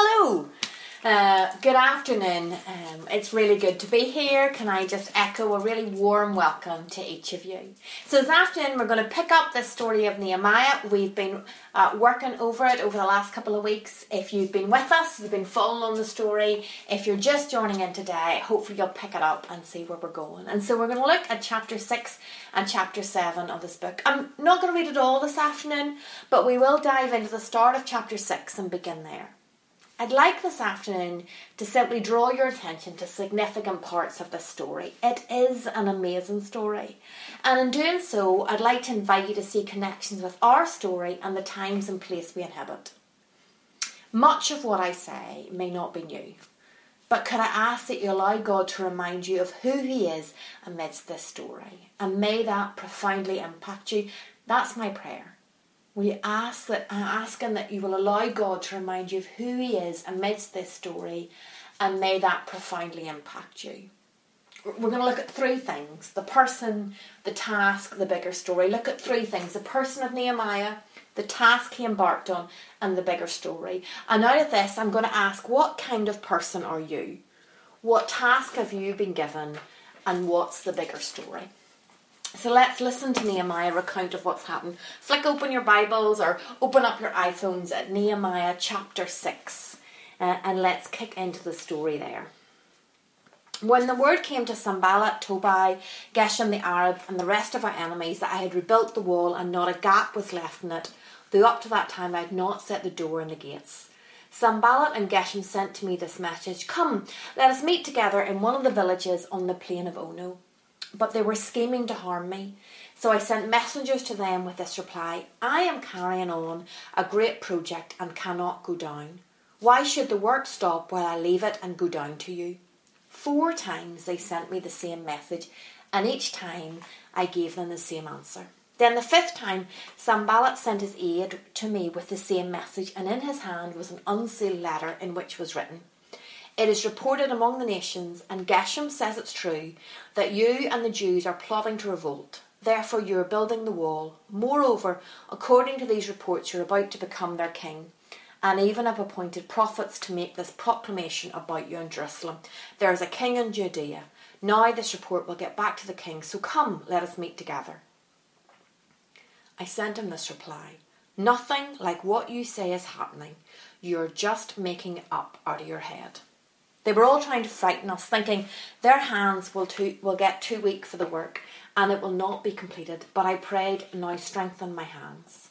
Hello. Uh, good afternoon. Um, it's really good to be here. Can I just echo a really warm welcome to each of you? So, this afternoon, we're going to pick up the story of Nehemiah. We've been uh, working over it over the last couple of weeks. If you've been with us, you've been following the story. If you're just joining in today, hopefully you'll pick it up and see where we're going. And so, we're going to look at chapter 6 and chapter 7 of this book. I'm not going to read it all this afternoon, but we will dive into the start of chapter 6 and begin there. I'd like this afternoon to simply draw your attention to significant parts of the story. It is an amazing story. And in doing so, I'd like to invite you to see connections with our story and the times and place we inhabit. Much of what I say may not be new, but could I ask that you allow God to remind you of who He is amidst this story? And may that profoundly impact you. That's my prayer. You ask that I'm asking that you will allow God to remind you of who He is amidst this story, and may that profoundly impact you. We're going to look at three things the person, the task, the bigger story. Look at three things the person of Nehemiah, the task he embarked on, and the bigger story. And out of this, I'm going to ask what kind of person are you? What task have you been given? And what's the bigger story? So let's listen to Nehemiah recount of what's happened. Flick open your Bibles or open up your iPhones at Nehemiah chapter 6 uh, and let's kick into the story there. When the word came to Sanballat, Tobiah, Geshem the Arab, and the rest of our enemies that I had rebuilt the wall and not a gap was left in it, though up to that time I had not set the door and the gates. Sanballat and Geshem sent to me this message Come, let us meet together in one of the villages on the plain of Ono but they were scheming to harm me. So I sent messengers to them with this reply I am carrying on a great project and cannot go down. Why should the work stop while I leave it and go down to you? Four times they sent me the same message, and each time I gave them the same answer. Then the fifth time, Sanballat sent his aide to me with the same message, and in his hand was an unsealed letter in which was written, it is reported among the nations, and Geshem says it's true, that you and the Jews are plotting to revolt. Therefore, you are building the wall. Moreover, according to these reports, you're about to become their king, and even have appointed prophets to make this proclamation about you in Jerusalem. There is a king in Judea. Now, this report will get back to the king, so come, let us meet together. I sent him this reply Nothing like what you say is happening. You're just making it up out of your head. They were all trying to frighten us, thinking their hands will, too, will get too weak for the work and it will not be completed. But I prayed, and now strengthen my hands.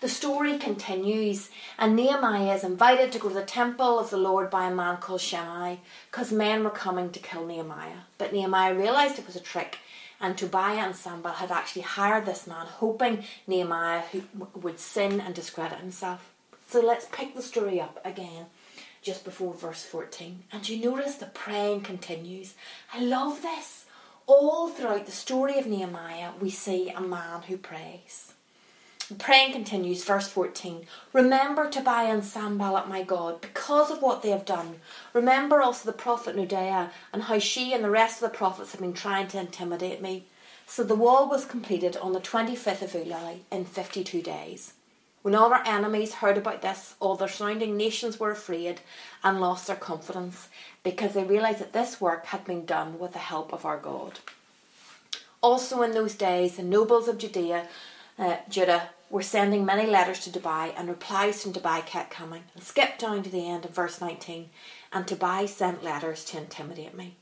The story continues, and Nehemiah is invited to go to the temple of the Lord by a man called Shimei, because men were coming to kill Nehemiah. But Nehemiah realised it was a trick, and Tobiah and Sanballat had actually hired this man, hoping Nehemiah would sin and discredit himself. So let's pick the story up again just before verse 14. And you notice the praying continues. I love this. All throughout the story of Nehemiah, we see a man who prays. Praying continues, verse 14. Remember Tobiah and Sanballat, my God, because of what they have done. Remember also the prophet Noadiah and how she and the rest of the prophets have been trying to intimidate me. So the wall was completed on the 25th of Elul in 52 days. When all our enemies heard about this, all the surrounding nations were afraid and lost their confidence because they realised that this work had been done with the help of our God. Also, in those days, the nobles of Judea, uh, Judah were sending many letters to Tobiah, and replies from Tobiah kept coming. And skip down to the end of verse 19. And Tobiah sent letters to intimidate me.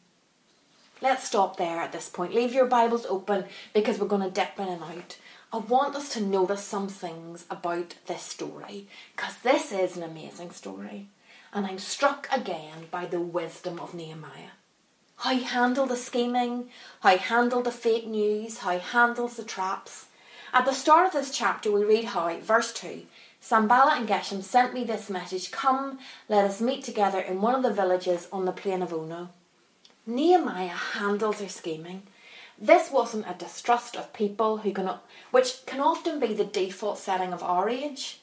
Let's stop there at this point. Leave your Bibles open because we're going to dip in and out. I want us to notice some things about this story because this is an amazing story. And I'm struck again by the wisdom of Nehemiah. How he handled the scheming, how he handled the fake news, how he handles the traps. At the start of this chapter, we read how, verse 2, Sanballat and Geshem sent me this message Come, let us meet together in one of the villages on the plain of Ono. Nehemiah handles their scheming this wasn't a distrust of people who can, which can often be the default setting of our age.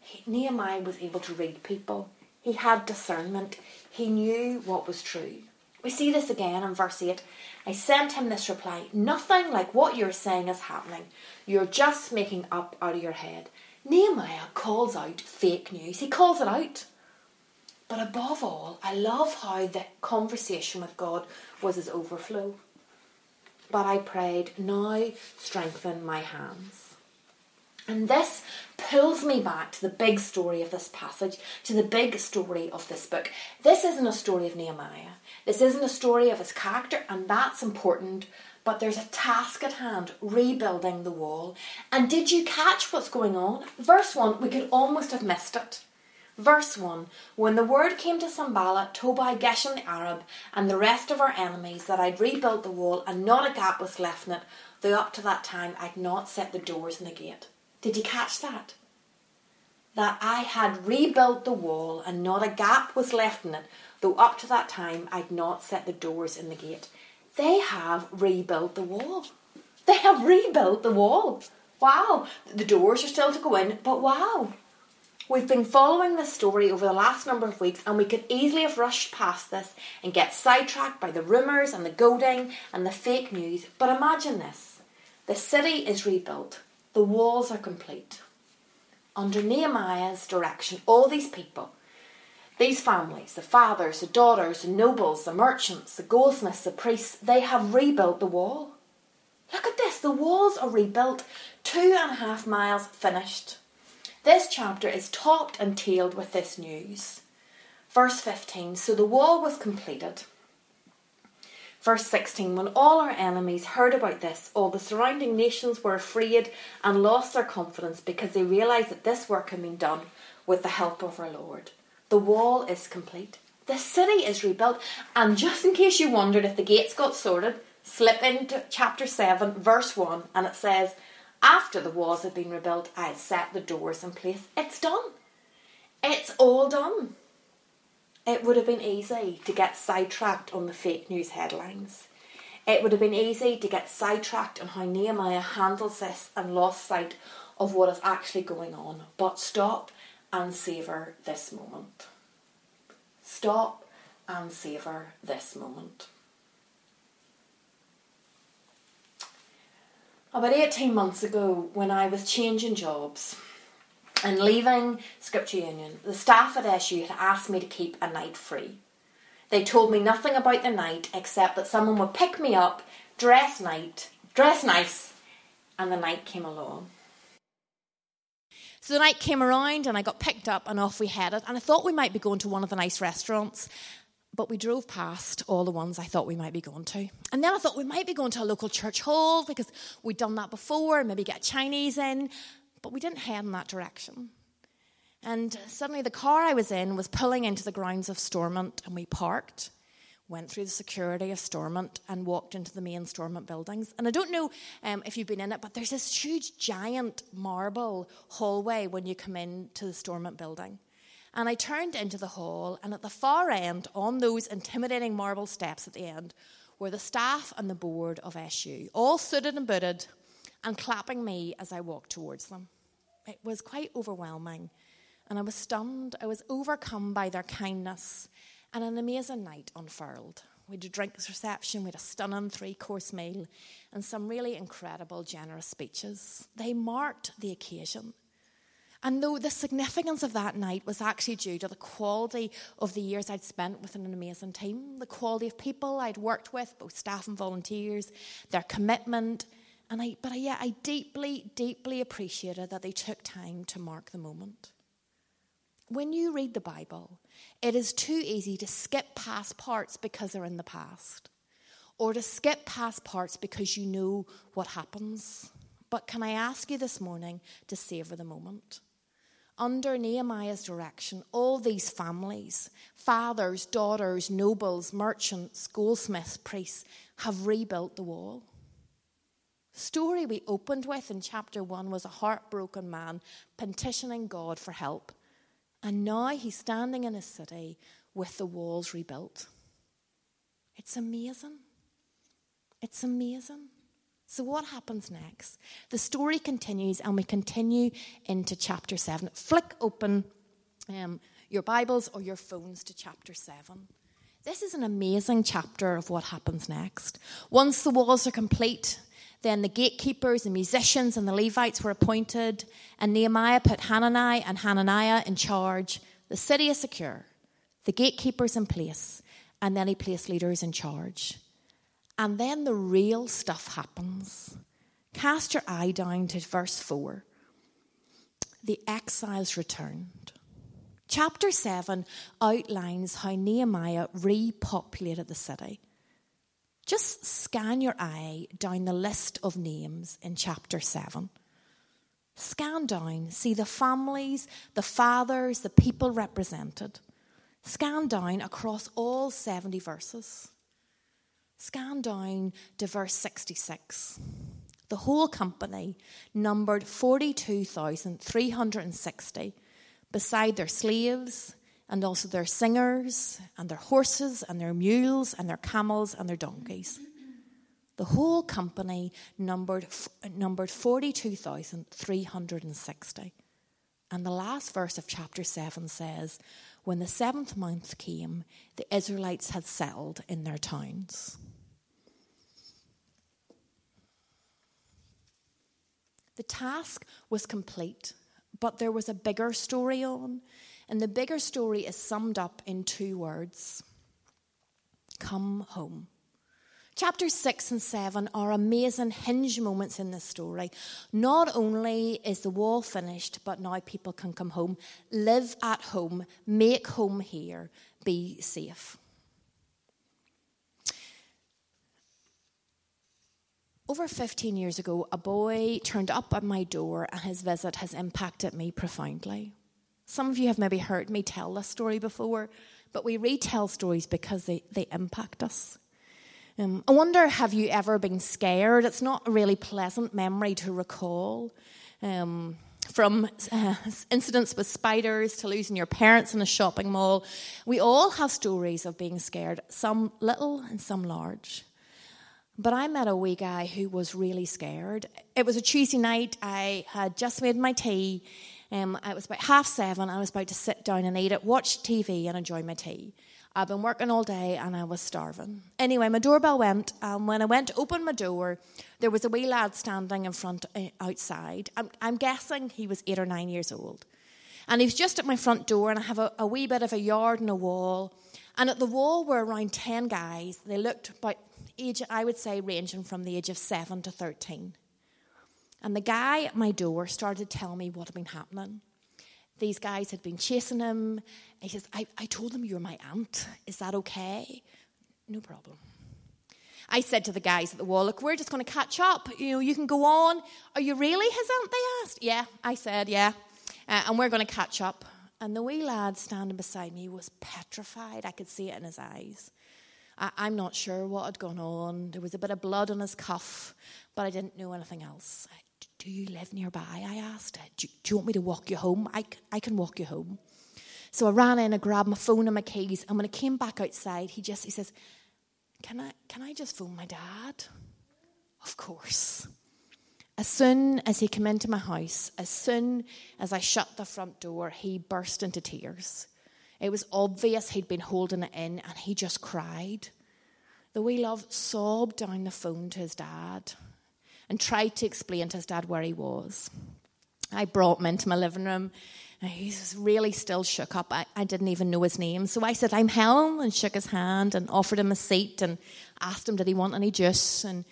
He, Nehemiah was able to read people. He had discernment. He knew what was true. We see this again in verse 8. I sent him this reply Nothing like what you're saying is happening. You're just making up out of your head. Nehemiah calls out fake news. He calls it out. But above all, I love how the conversation with God was his overflow. But I prayed, now strengthen my hands. And this pulls me back to the big story of this passage, to the big story of this book. This isn't a story of Nehemiah. This isn't a story of his character, and that's important. But there's a task at hand rebuilding the wall. And did you catch what's going on? Verse 1, we could almost have missed it. Verse 1 When the word came to Sanballat, Tobiah, Geshem the Arab, and the rest of our enemies that I'd rebuilt the wall and not a gap was left in it, though up to that time I'd not set the doors in the gate. Did you catch that? That I had rebuilt the wall and not a gap was left in it, though up to that time I'd not set the doors in the gate. They have rebuilt the wall. They have rebuilt the wall. Wow. The doors are still to go in, but wow. We've been following this story over the last number of weeks, and we could easily have rushed past this and get sidetracked by the rumours and the goading and the fake news. But imagine this the city is rebuilt, the walls are complete. Under Nehemiah's direction, all these people, these families, the fathers, the daughters, the nobles, the merchants, the goldsmiths, the priests, they have rebuilt the wall. Look at this, the walls are rebuilt, two and a half miles finished. This chapter is topped and tailed with this news. Verse 15 So the wall was completed Verse 16 When all our enemies heard about this, all the surrounding nations were afraid and lost their confidence because they realised that this work had been done with the help of our Lord. The wall is complete. The city is rebuilt. And just in case you wondered if the gates got sorted, slip into chapter 7, verse 1, and it says, After the walls had been rebuilt, I set the doors in place. It's done. It's all done. It would have been easy to get sidetracked on the fake news headlines. It would have been easy to get sidetracked on how Nehemiah handles this and lost sight of what is actually going on. But stop and savour this moment. Stop and savour this moment. About 18 months ago, when I was changing jobs, and leaving Scripture Union, the staff at SU had asked me to keep a night free. They told me nothing about the night except that someone would pick me up, dress night, dress nice, and the night came along. So the night came around and I got picked up and off we headed. And I thought we might be going to one of the nice restaurants, but we drove past all the ones I thought we might be going to. And then I thought we might be going to a local church hall because we'd done that before and maybe get Chinese in but we didn't head in that direction. And suddenly the car I was in was pulling into the grounds of Stormont, and we parked, went through the security of Stormont, and walked into the main Stormont buildings. And I don't know um, if you've been in it, but there's this huge, giant marble hallway when you come into the Stormont building. And I turned into the hall, and at the far end, on those intimidating marble steps at the end, were the staff and the board of SU, all suited and booted, and clapping me as I walked towards them. It was quite overwhelming, and I was stunned. I was overcome by their kindness, and an amazing night unfurled. We had a drinks reception, we had a stunning three course meal, and some really incredible, generous speeches. They marked the occasion. And though the significance of that night was actually due to the quality of the years I'd spent with an amazing team, the quality of people I'd worked with, both staff and volunteers, their commitment, and I, but I, yeah, I deeply, deeply appreciated that they took time to mark the moment. When you read the Bible, it is too easy to skip past parts because they're in the past, or to skip past parts because you know what happens. But can I ask you this morning to savour the moment? Under Nehemiah's direction, all these families, fathers, daughters, nobles, merchants, goldsmiths, priests, have rebuilt the wall story we opened with in chapter 1 was a heartbroken man petitioning God for help. And now he's standing in his city with the walls rebuilt. It's amazing. It's amazing. So, what happens next? The story continues, and we continue into chapter 7. Flick open um, your Bibles or your phones to chapter 7. This is an amazing chapter of what happens next. Once the walls are complete, then the gatekeepers, the musicians, and the Levites were appointed, and Nehemiah put Hanani and Hananiah in charge. The city is secure. the gatekeepers in place, and then he placed leaders in charge. And then the real stuff happens. Cast your eye down to verse 4. The exiles returned. Chapter 7 outlines how Nehemiah repopulated the city. Just scan your eye down the list of names in chapter 7. Scan down, see the families, the fathers, the people represented. Scan down across all 70 verses. Scan down to verse 66. The whole company numbered 42,360 beside their slaves and also their singers and their horses and their mules and their camels and their donkeys. The whole company numbered, numbered 42,360. And the last verse of chapter 7 says, When the seventh month came, the Israelites had settled in their towns. The task was complete, but there was a bigger story on. And the bigger story is summed up in two words Come home. Chapters 6 and 7 are amazing hinge moments in this story. Not only is the wall finished, but now people can come home, live at home, make home here, be safe. Over 15 years ago, a boy turned up at my door, and his visit has impacted me profoundly. Some of you have maybe heard me tell this story before, but we retell stories because they, they impact us. Um, I wonder, have you ever been scared? It's not a really pleasant memory to recall. Um, from uh, incidents with spiders to losing your parents in a shopping mall, we all have stories of being scared, some little and some large. But I met a wee guy who was really scared. It was a Tuesday night. I had just made my tea um, it was about half seven. I was about to sit down and eat it, watch TV, and enjoy my tea. I've been working all day and I was starving. Anyway, my doorbell went, and when I went to open my door, there was a wee lad standing in front uh, outside. I'm, I'm, guessing he was eight or nine years old. And he was just at my front door, and I have a, a wee bit of a yard and a wall. And at the wall were around 10 guys. They looked about age, I would say, ranging from the age of 7 to 13. And the guy at my door started to tell me what had been happening. These guys had been chasing him. He says, I, I told them you're my aunt. Is that okay? No problem. I said to the guys at the wall, Look, we're just going to catch up. You know, you can go on. Are you really his aunt? They asked. Yeah, I said, Yeah. Uh, and we're going to catch up. And the wee lad standing beside me was petrified. I could see it in his eyes. I, I'm not sure what had gone on. There was a bit of blood on his cuff, but I didn't know anything else. Do you live nearby? I asked. Do, do you want me to walk you home? I, I can walk you home. So I ran in, I grabbed my phone and my keys, and when I came back outside, he just he says, Can I can I just phone my dad? Of course. As soon as he came into my house, as soon as I shut the front door, he burst into tears. It was obvious he'd been holding it in and he just cried. The wee love sobbed down the phone to his dad and tried to explain to his dad where he was. I brought him into my living room. And he was really still shook up. I, I didn't even know his name. So I said, I'm Helen, and shook his hand and offered him a seat and asked him, did he want any juice? And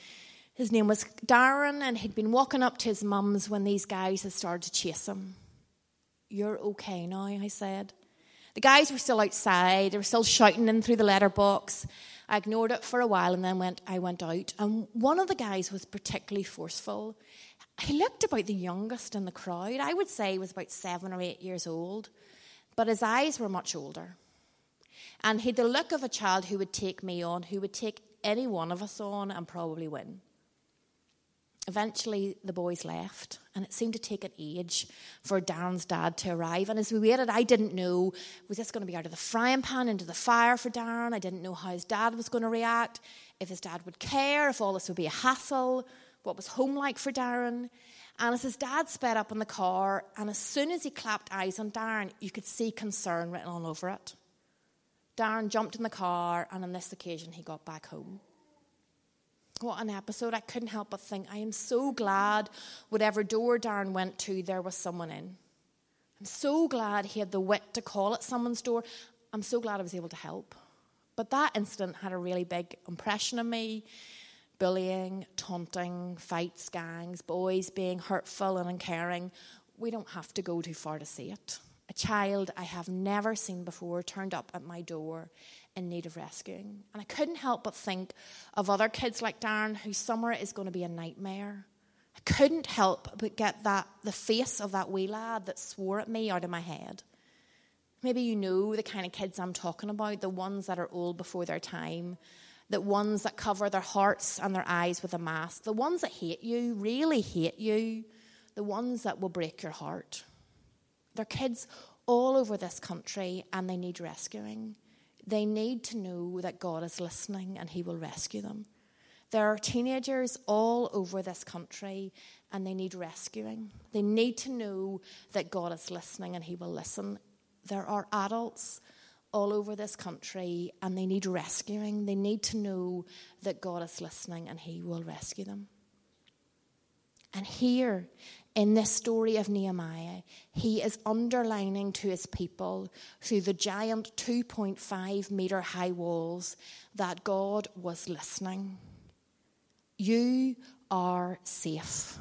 his name was Darren, and he'd been walking up to his mum's when these guys had started to chase him. You're okay now, I said. The guys were still outside. They were still shouting in through the letterbox. I ignored it for a while and then went, I went out. And one of the guys was particularly forceful. He looked about the youngest in the crowd. I would say he was about seven or eight years old, but his eyes were much older. And he had the look of a child who would take me on, who would take any one of us on and probably win. Eventually, the boys left, and it seemed to take an age for Darren's dad to arrive. And as we waited, I didn't know was this going to be out of the frying pan into the fire for Darren? I didn't know how his dad was going to react, if his dad would care, if all this would be a hassle, what was home like for Darren. And as his dad sped up in the car, and as soon as he clapped eyes on Darren, you could see concern written all over it. Darren jumped in the car, and on this occasion, he got back home. What an episode. I couldn't help but think, I am so glad whatever door Darren went to, there was someone in. I'm so glad he had the wit to call at someone's door. I'm so glad I was able to help. But that incident had a really big impression on me bullying, taunting, fights, gangs, boys being hurtful and uncaring. We don't have to go too far to see it. A child I have never seen before turned up at my door in need of rescuing. And I couldn't help but think of other kids like Darren whose summer is going to be a nightmare. I couldn't help but get that the face of that wee lad that swore at me out of my head. Maybe you know the kind of kids I'm talking about, the ones that are old before their time, the ones that cover their hearts and their eyes with a mask, the ones that hate you, really hate you, the ones that will break your heart. They're kids all over this country and they need rescuing. They need to know that God is listening and He will rescue them. There are teenagers all over this country and they need rescuing. They need to know that God is listening and He will listen there are adults all over this country and they need rescuing. They need to know that God is listening and He will rescue them. And here in this story of Nehemiah, he is underlining to his people through the giant 2.5 meter high walls that God was listening. You are safe.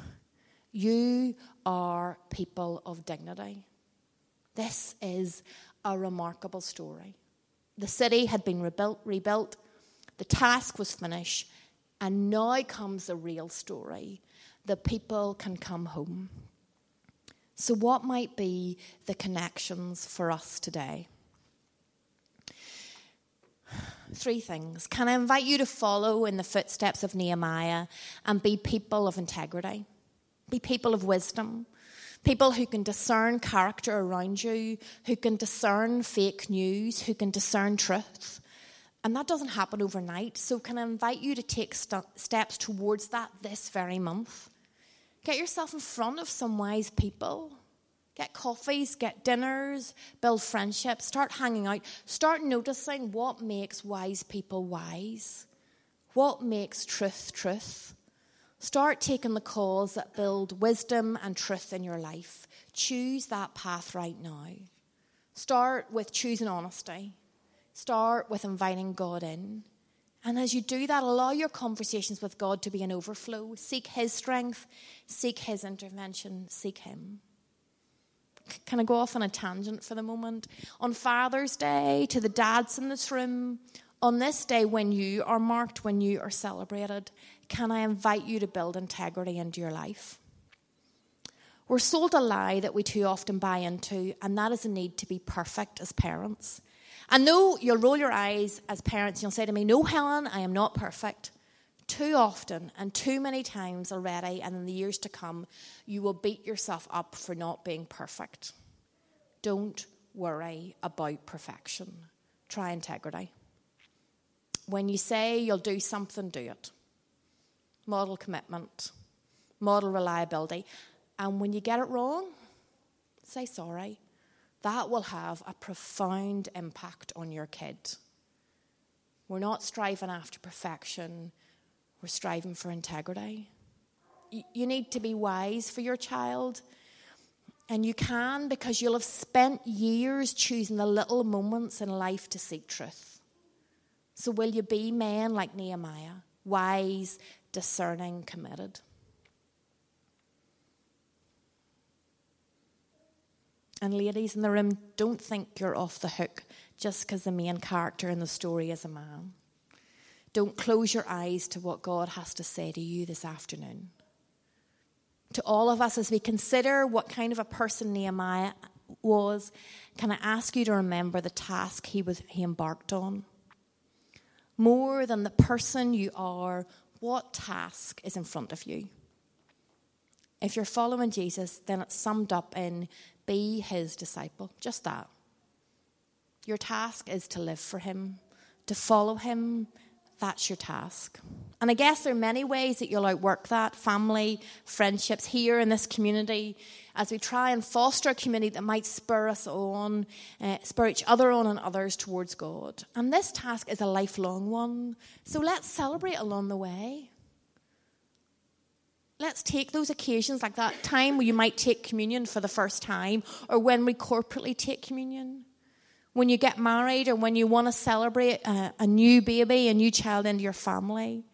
You are people of dignity. This is a remarkable story. The city had been rebuilt, rebuilt, the task was finished, and now comes the real story. The people can come home. So, what might be the connections for us today? Three things. Can I invite you to follow in the footsteps of Nehemiah and be people of integrity? Be people of wisdom, People who can discern character around you, who can discern fake news, who can discern truth. And that doesn't happen overnight. So, can I invite you to take st- steps towards that this very month? Get yourself in front of some wise people. Get coffees, get dinners, build friendships, start hanging out, start noticing what makes wise people wise, what makes truth truth. Start taking the calls that build wisdom and truth in your life. Choose that path right now. Start with choosing honesty. Start with inviting God in. And as you do that, allow your conversations with God to be an overflow. Seek His strength, seek His intervention, seek Him. Can I go off on a tangent for the moment? On Father's Day, to the dads in this room, on this day when you are marked, when you are celebrated, can I invite you to build integrity into your life? We're sold a lie that we too often buy into, and that is a need to be perfect as parents. And no, you'll roll your eyes as parents, and you'll say to me, No, Helen, I am not perfect. Too often and too many times already, and in the years to come, you will beat yourself up for not being perfect. Don't worry about perfection. Try integrity. When you say you'll do something, do it model commitment, model reliability. And when you get it wrong, say sorry. That will have a profound impact on your kid. We're not striving after perfection, we're striving for integrity. You need to be wise for your child. And you can because you'll have spent years choosing the little moments in life to seek truth. So, will you be men like Nehemiah, wise, discerning, committed. And ladies in the room, don't think you're off the hook just because the main character in the story is a man. Don't close your eyes to what God has to say to you this afternoon. To all of us, as we consider what kind of a person Nehemiah was, can I ask you to remember the task he, was, he embarked on? More than the person you are, what task is in front of you? If you're following Jesus, then it's summed up in be his disciple. Just that. Your task is to live for him, to follow him. That's your task. And I guess there are many ways that you'll outwork that family, friendships here in this community, as we try and foster a community that might spur us on, uh, spur each other on and others towards God. And this task is a lifelong one. So let's celebrate along the way. Let's take those occasions like that time where you might take communion for the first time or when we corporately take communion. when you get married or when you want to celebrate a, a, new baby, a new child into your family,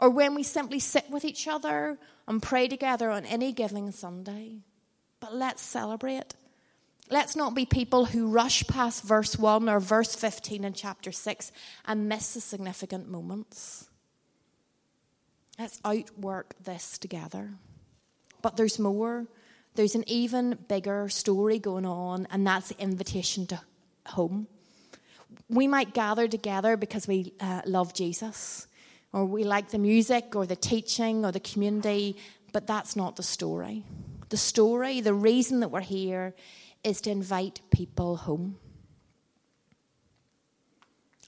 or when we simply sit with each other and pray together on any given Sunday. But let's celebrate. Let's not be people who rush past verse 1 or verse 15 in chapter 6 and miss the significant moments. Let's outwork this together. But there's more. There's an even bigger story going on, and that's the invitation to home. We might gather together because we uh, love Jesus, or we like the music, or the teaching, or the community, but that's not the story. The story, the reason that we're here, is to invite people home.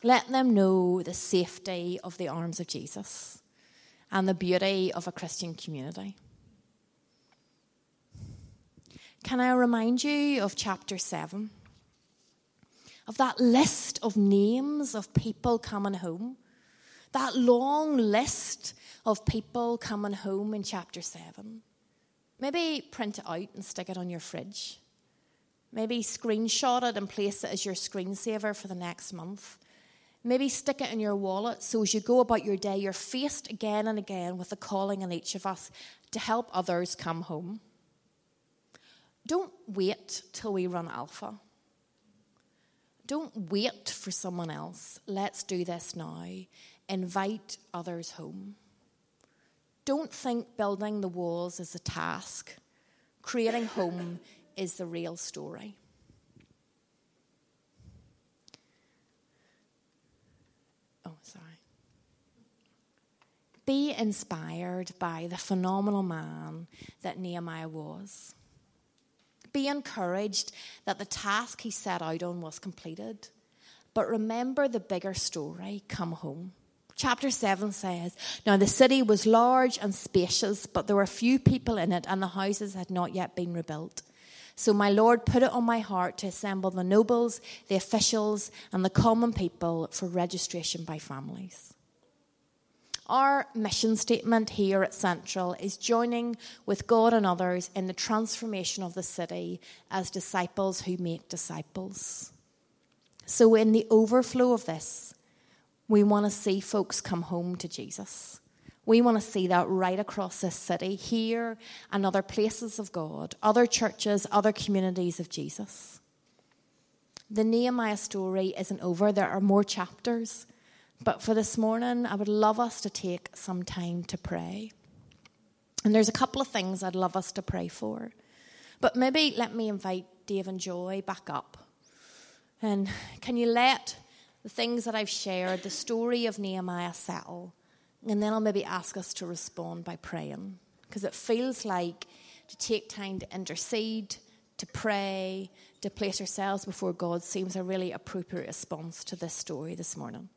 Let them know the safety of the arms of Jesus and the beauty of a Christian community. Can I remind you of chapter 7? Of that list of names of people coming home? That long list of people coming home in chapter 7. Maybe print it out and stick it on your fridge. Maybe screenshot it and place it as your screensaver for the next month. Maybe stick it in your wallet so as you go about your day, you're faced again and again with the calling in each of us to help others come home. Don't wait till we run alpha. Don't wait for someone else. Let's do this now. Invite others home. Don't think building the walls is a task. Creating home is the real story. Oh, sorry. Be inspired by the phenomenal man that Nehemiah was. Be encouraged that the task he set out on was completed. But remember the bigger story come home. Chapter 7 says, Now the city was large and spacious, but there were few people in it, and the houses had not yet been rebuilt. So my Lord put it on my heart to assemble the nobles, the officials, and the common people for registration by families. Our mission statement here at Central is joining with God and others in the transformation of the city as disciples who make disciples. So, in the overflow of this, we want to see folks come home to Jesus. We want to see that right across this city, here and other places of God, other churches, other communities of Jesus. The Nehemiah story isn't over, there are more chapters. But for this morning, I would love us to take some time to pray. And there's a couple of things I'd love us to pray for. But maybe let me invite Dave and Joy back up. And can you let the things that I've shared, the story of Nehemiah settle? And then I'll maybe ask us to respond by praying. Because it feels like to take time to intercede, to pray, to place ourselves before God seems a really appropriate response to this story this morning.